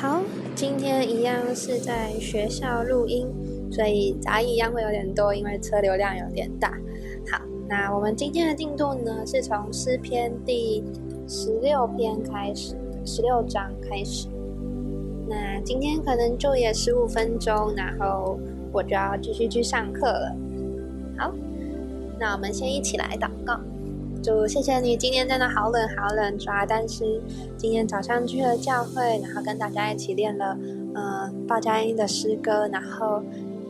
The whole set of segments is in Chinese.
好，今天一样是在学校录音，所以杂音一样会有点多，因为车流量有点大。好，那我们今天的进度呢，是从诗篇第十六篇开始，十六章开始。那今天可能就也十五分钟，然后我就要继续去上课了。好，那我们先一起来祷告。主，谢谢你，今天真的好冷好冷，抓。但是今天早上去了教会，然后跟大家一起练了，呃，报佳音的诗歌，然后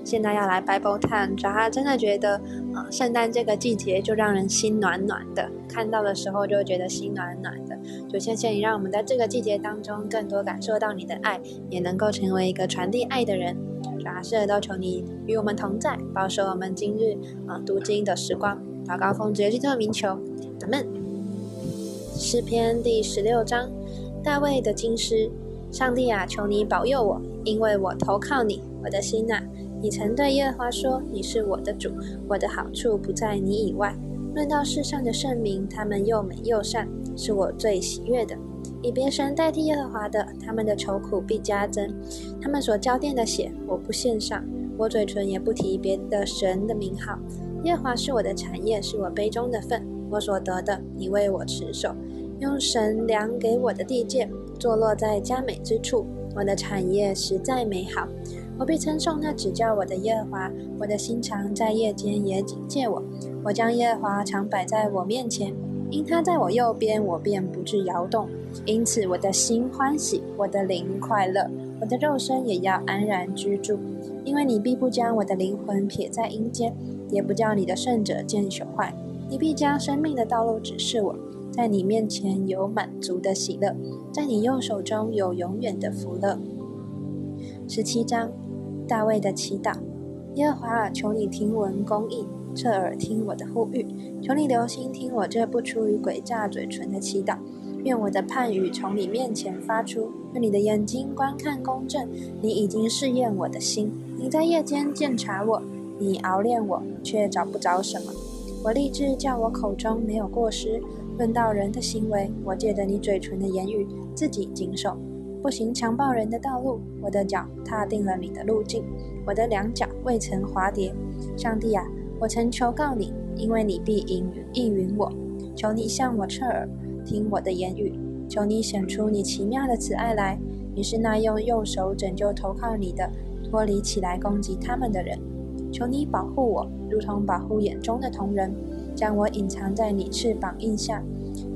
现在要来 Bible Time，主要真的觉得，呃，圣诞这个季节就让人心暖暖的，看到的时候就觉得心暖暖的。就谢谢你，让我们在这个季节当中更多感受到你的爱，也能够成为一个传递爱的人。主要是都求你与我们同在，保守我们今日啊读经的时光。祷告奉主耶稣的名求，阿门。诗篇第十六章，大卫的经诗。上帝啊，求你保佑我，因为我投靠你。我的心呐，你曾对耶和华说：“你是我的主，我的好处不在你以外。”论到世上的圣名，他们又美又善，是我最喜悦的。以别神代替耶和华的，他们的愁苦必加增。他们所交奠的血，我不献上，我嘴唇也不提别的神的名号。耶和华是我的产业，是我杯中的份，我所得的，你为我持守，用神量给我的地界，坐落在佳美之处。我的产业实在美好，我必称颂那指教我的耶和华。我的心肠在夜间也警戒我，我将耶和华常摆在我面前，因他在我右边，我便不致摇动。因此我的心欢喜，我的灵快乐，我的肉身也要安然居住，因为你必不将我的灵魂撇在阴间。也不叫你的圣者见朽坏，你必将生命的道路指示我，在你面前有满足的喜乐，在你右手中有永远的福乐。十七章，大卫的祈祷。耶和华，求你听闻公义，侧耳听我的呼吁，求你留心听我这不出于诡诈嘴唇的祈祷。愿我的判语从你面前发出，愿你的眼睛观看公正。你已经试验我的心，你在夜间鉴察我。你熬练我，却找不着什么。我立志叫我口中没有过失。论到人的行为，我借着你嘴唇的言语，自己谨守，不行强暴人的道路。我的脚踏定了你的路径，我的两脚未曾滑跌。上帝啊，我曾求告你，因为你必应应允我。求你向我侧耳，听我的言语。求你显出你奇妙的慈爱来。你是那用右手拯救投靠你的，脱离起来攻击他们的人。求你保护我，如同保护眼中的同人，将我隐藏在你翅膀印下，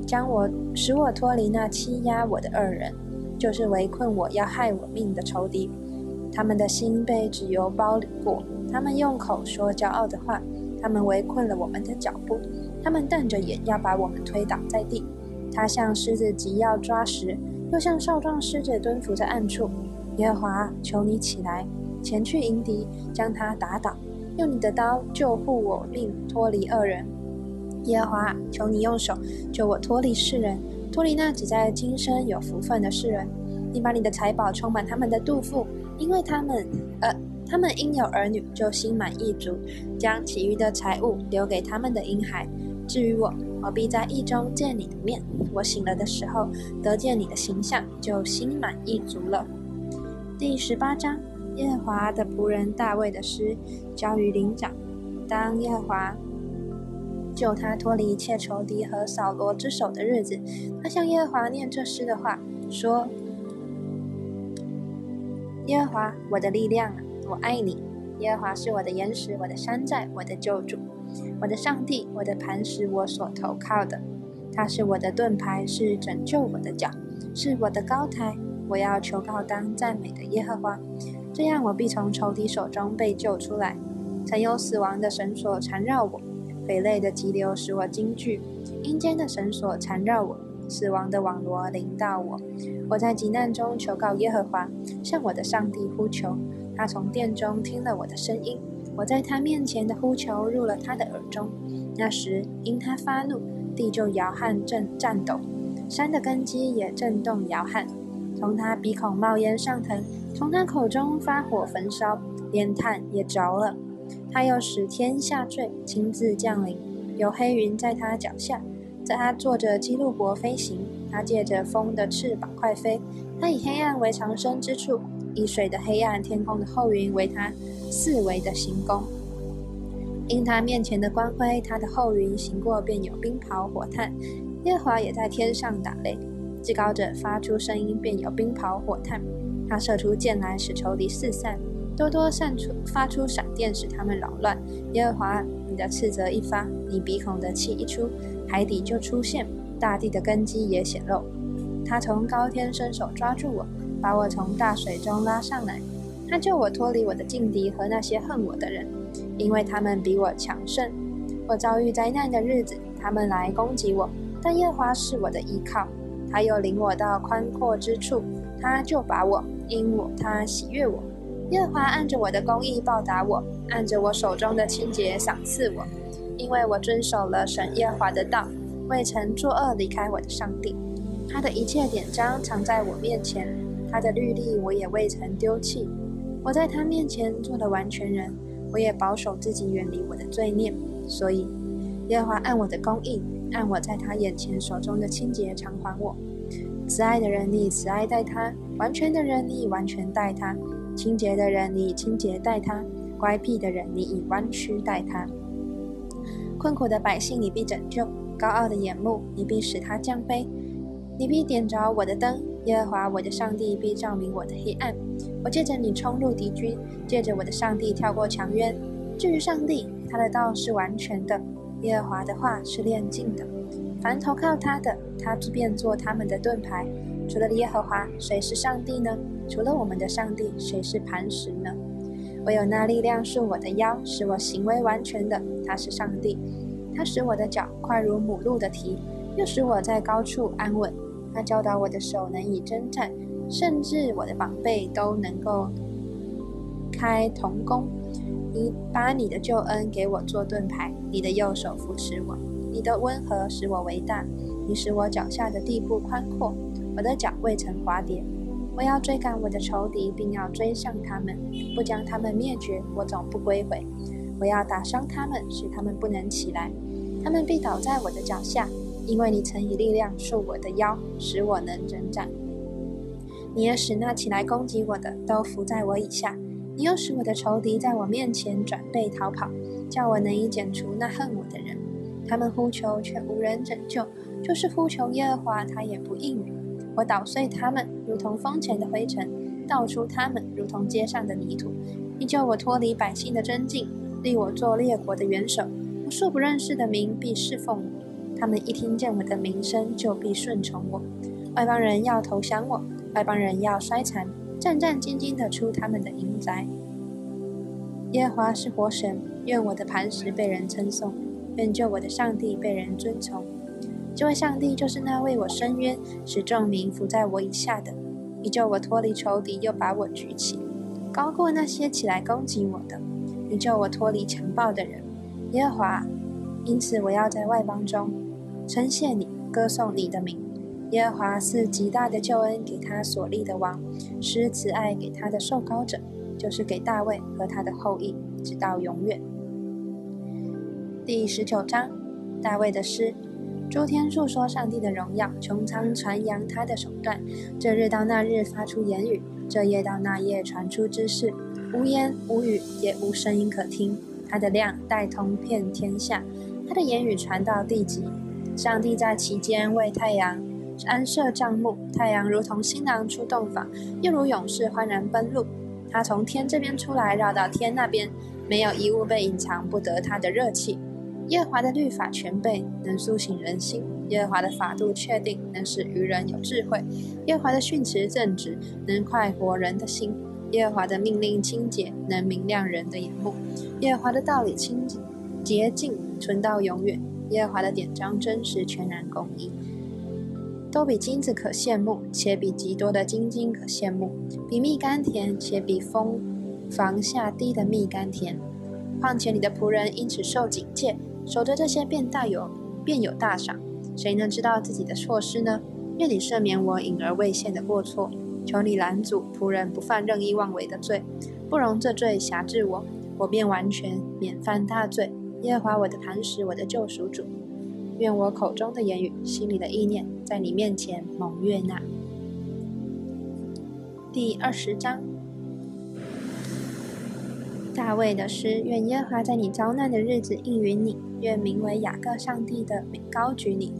将我使我脱离那欺压我的恶人，就是围困我要害我命的仇敌。他们的心被纸油包裹，他们用口说骄傲的话，他们围困了我们的脚步，他们瞪着眼要把我们推倒在地。他像狮子急要抓食，又像少壮狮子蹲伏在暗处。耶和华，求你起来，前去迎敌，将他打倒。用你的刀救护我并，脱离恶人。耶和华，求你用手救我脱离世人，脱离那只在今生有福分的世人。你把你的财宝充满他们的肚腹，因为他们，呃，他们因有儿女就心满意足，将其余的财物留给他们的婴孩。至于我，我必在意中见你的面。我醒了的时候得见你的形象，就心满意足了。第十八章。耶和华的仆人大卫的诗，交于灵长。当耶和华救他脱离一切仇敌和扫罗之手的日子，他向耶和华念这诗的话，说：“耶和华，我的力量啊，我爱你。耶和华是我的岩石，我的山寨，我的救主，我的上帝，我的磐石，我所投靠的。他是我的盾牌，是拯救我的脚，是我的高台。我要求告当赞美的耶和华。”这样，我必从仇敌手中被救出来。曾有死亡的绳索缠绕我，匪类的急流使我惊惧，阴间的绳索缠绕我，死亡的网罗临到我。我在急难中求告耶和华，向我的上帝呼求。他从殿中听了我的声音，我在他面前的呼求入了他的耳中。那时，因他发怒，地就摇撼震颤抖，山的根基也震动摇撼。从他鼻孔冒烟上腾。从他口中发火焚烧，连炭也着了。他又使天下坠，亲自降临，有黑云在他脚下，在他坐着基路伯飞行。他借着风的翅膀快飞，他以黑暗为藏身之处，以水的黑暗、天空的厚云为他四维的行宫。因他面前的光辉，他的后云行过，便有冰雹火炭。耶华也在天上打雷，至高者发出声音，便有冰雹火炭。他射出箭来，使仇敌四散；多多散出发出闪电，使他们扰乱。耶和华，你的斥责一发，你鼻孔的气一出，海底就出现，大地的根基也显露。他从高天伸手抓住我，把我从大水中拉上来。他救我脱离我的劲敌和那些恨我的人。因为他们比我强盛，我遭遇灾难的日子，他们来攻击我。但耶和华是我的依靠，他又领我到宽阔之处，他就把我因我他喜悦我。耶和华按着我的公义报答我，按着我手中的清洁赏赐我，因为我遵守了神耶和华的道，未曾作恶离开我的上帝。他的一切典章藏在我面前，他的律例我也未曾丢弃。我在他面前做了完全人。我也保守自己，远离我的罪孽，所以耶和华按我的公义，按我在他眼前手中的清洁偿还我。慈爱的人，你以慈爱待他；完全的人，你以完全待他；清洁的人，你以清洁待他；乖僻的人，你以弯曲待他。困苦的百姓，你必拯救；高傲的眼目，你必使他降卑；你必点着我的灯。耶和华我的上帝必照明我的黑暗。我借着你冲入敌军，借着我的上帝跳过墙渊。至于上帝，他的道是完全的，耶和华的话是炼净的。凡投靠他的，他便做他们的盾牌。除了耶和华，谁是上帝呢？除了我们的上帝，谁是磐石呢？唯有那力量是我的腰，使我行为完全的，他是上帝。他使我的脚快如母鹿的蹄，又使我在高处安稳。他教导我的手能以征战，甚至我的膀背都能够开铜弓。你把你的救恩给我做盾牌，你的右手扶持我，你的温和使我为大。你使我脚下的地步宽阔，我的脚未曾滑跌。我要追赶我的仇敌，并要追上他们，不将他们灭绝，我总不归回。我要打伤他们，使他们不能起来，他们必倒在我的脚下。因为你曾以力量束我的腰，使我能征战；你也使那起来攻击我的都伏在我以下；你又使我的仇敌在我面前转背逃跑，叫我能以剪除那恨我的人。他们呼求却无人拯救，就是呼求耶和华，他也不应允。我捣碎他们，如同风前的灰尘；倒出他们，如同街上的泥土。你救我脱离百姓的真境，立我做列国的元首。无数不认识的民必侍奉我。他们一听见我的名声，就必顺从我。外邦人要投降我，外邦人要衰残，战战兢兢地出他们的营宅。耶和华是活神，愿我的磐石被人称颂，愿救我的上帝被人尊崇。这位上帝就是那为我伸冤，使众民伏在我以下的。你救我脱离仇敌，又把我举起，高过那些起来攻击我的。你救我脱离强暴的人，耶和华。因此，我要在外邦中。称谢你，歌颂你的名。耶和华是极大的救恩给他所立的王，施慈爱给他的受膏者，就是给大卫和他的后裔，直到永远。第十九章，大卫的诗：诸天述说上帝的荣耀，穹苍传扬他的手段。这日到那日发出言语，这夜到那夜传出之事。无言无语，也无声音可听。他的亮带通遍天下，他的言语传到地极。上帝在其间为太阳安设帐幕，太阳如同新郎出洞房，又如勇士欢然奔路。他从天这边出来，绕到天那边，没有一物被隐藏不得他的热气。耶和华的律法全备，能苏醒人心；耶和华的法度确定，能使愚人有智慧；耶和华的训词正直，能快活人的心；耶和华的命令清洁，能明亮人的眼目；耶和华的道理清洁净，存到永远。耶和华的典章真实全然公义，都比金子可羡慕，且比极多的金金可羡慕，比蜜甘甜，且比蜂房下滴的蜜甘甜。况且你的仆人因此受警戒，守着这些便大有便有大赏。谁能知道自己的错失呢？愿你赦免我隐而未现的过错，求你拦阻仆人不犯任意妄为的罪，不容这罪辖制我，我便完全免犯大罪。耶和华我的磐石，我的救赎主，愿我口中的言语，心里的意念，在你面前蒙悦纳。第二十章，大卫的诗：愿耶和华在你遭难的日子应允你，愿名为雅各上帝的高举你，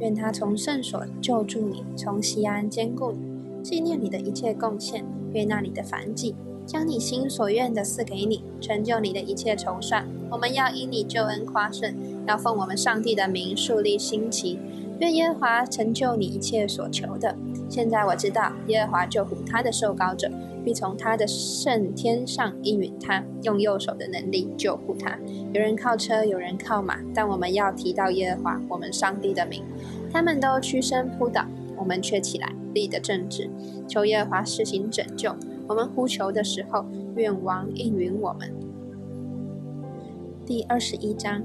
愿他从圣所救助你，从西安坚固你，纪念你的一切贡献，悦纳你的凡祭，将你心所愿的赐给你，成就你的一切筹算。我们要因你救恩夸胜，要奉我们上帝的名树立新旗。愿耶和华成就你一切所求的。现在我知道，耶和华救护他的受膏者，必从他的圣天上应允他，用右手的能力救护他。有人靠车，有人靠马，但我们要提到耶和华我们上帝的名。他们都屈身扑倒，我们却起来立得正直，求耶和华施行拯救。我们呼求的时候，愿王应允我们。第二十一章，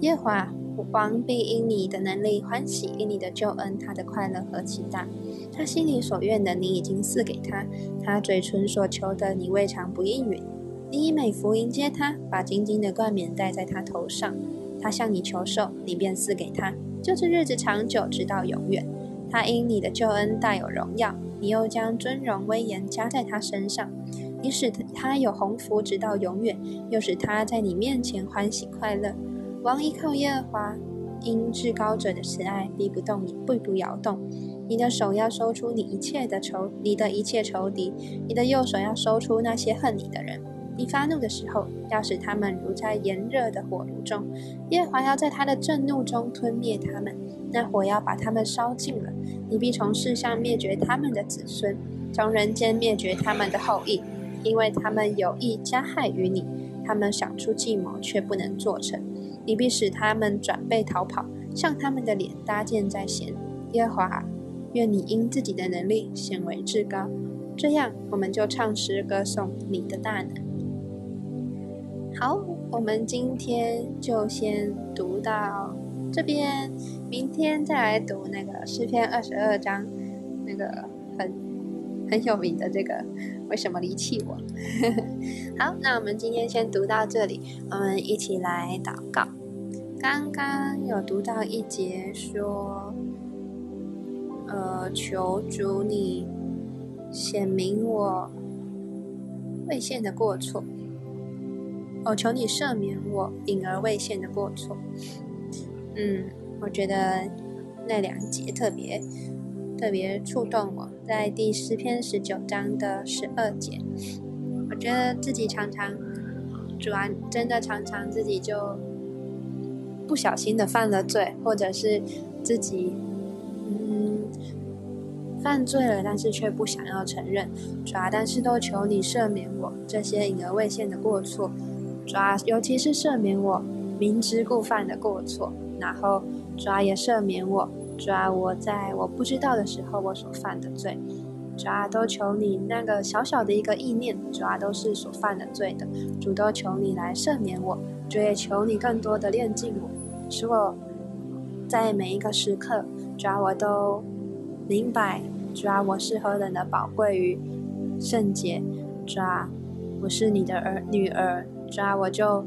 耶华。王必因你的能力欢喜，因你的救恩，他的快乐和期待。他心里所愿的，你已经赐给他；他嘴唇所求的，你未尝不应允。你以美福迎接他，把金金的冠冕戴在他头上。他向你求寿，你便赐给他，就是日子长久，直到永远。他因你的救恩大有荣耀，你又将尊荣威严加在他身上。你使他有鸿福，直到永远，又使他在你面前欢喜快乐。王依靠耶和华，因至高者的慈爱，逼不动你，步步摇动。你的手要收出你一切的仇，你的一切仇敌；你的右手要收出那些恨你的人。你发怒的时候，要使他们如在炎热的火炉中。耶和华要在他的震怒中吞灭他们，那火要把他们烧尽了。你必从世上灭绝他们的子孙，从人间灭绝他们的后裔，因为他们有意加害于你，他们想出计谋，却不能做成。你必使他们转背逃跑，向他们的脸搭箭在弦。耶和华，愿你因自己的能力显为至高。这样，我们就唱诗歌颂你的大能。好，我们今天就先读到这边，明天再来读那个诗篇二十二章，那个很很有名的这个为什么离弃我？好，那我们今天先读到这里，我们一起来祷告。刚刚有读到一节说，呃，求主你显明我未现的过错，我，求你赦免我隐而未现的过错。嗯，我觉得那两节特别特别触动我，在第十篇十九章的十二节，我觉得自己常常，主啊，真的常常自己就。不小心的犯了罪，或者是自己嗯犯罪了，但是却不想要承认，主啊，但是都求你赦免我这些隐而未现的过错，主啊，尤其是赦免我明知故犯的过错，然后主啊也赦免我，主啊我在我不知道的时候我所犯的罪，主啊都求你那个小小的一个意念，主啊都是所犯的罪的，主都求你来赦免我，主也求你更多的炼净我。使我在每一个时刻，主要我都明白，主要我是何等的宝贵于圣洁，主要我是你的儿女儿，主要我就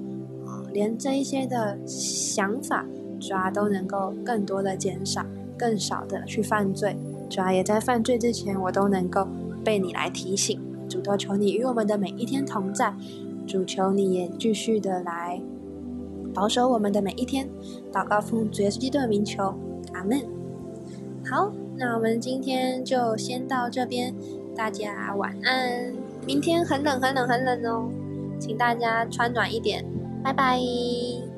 连这一些的想法，主要都能够更多的减少，更少的去犯罪，主要也在犯罪之前，我都能够被你来提醒，主都求你与我们的每一天同在，主求你也继续的来。保守我们的每一天，祷告奉主耶稣基督的名求，阿门。好，那我们今天就先到这边，大家晚安。明天很冷，很冷，很冷哦，请大家穿暖一点。拜拜。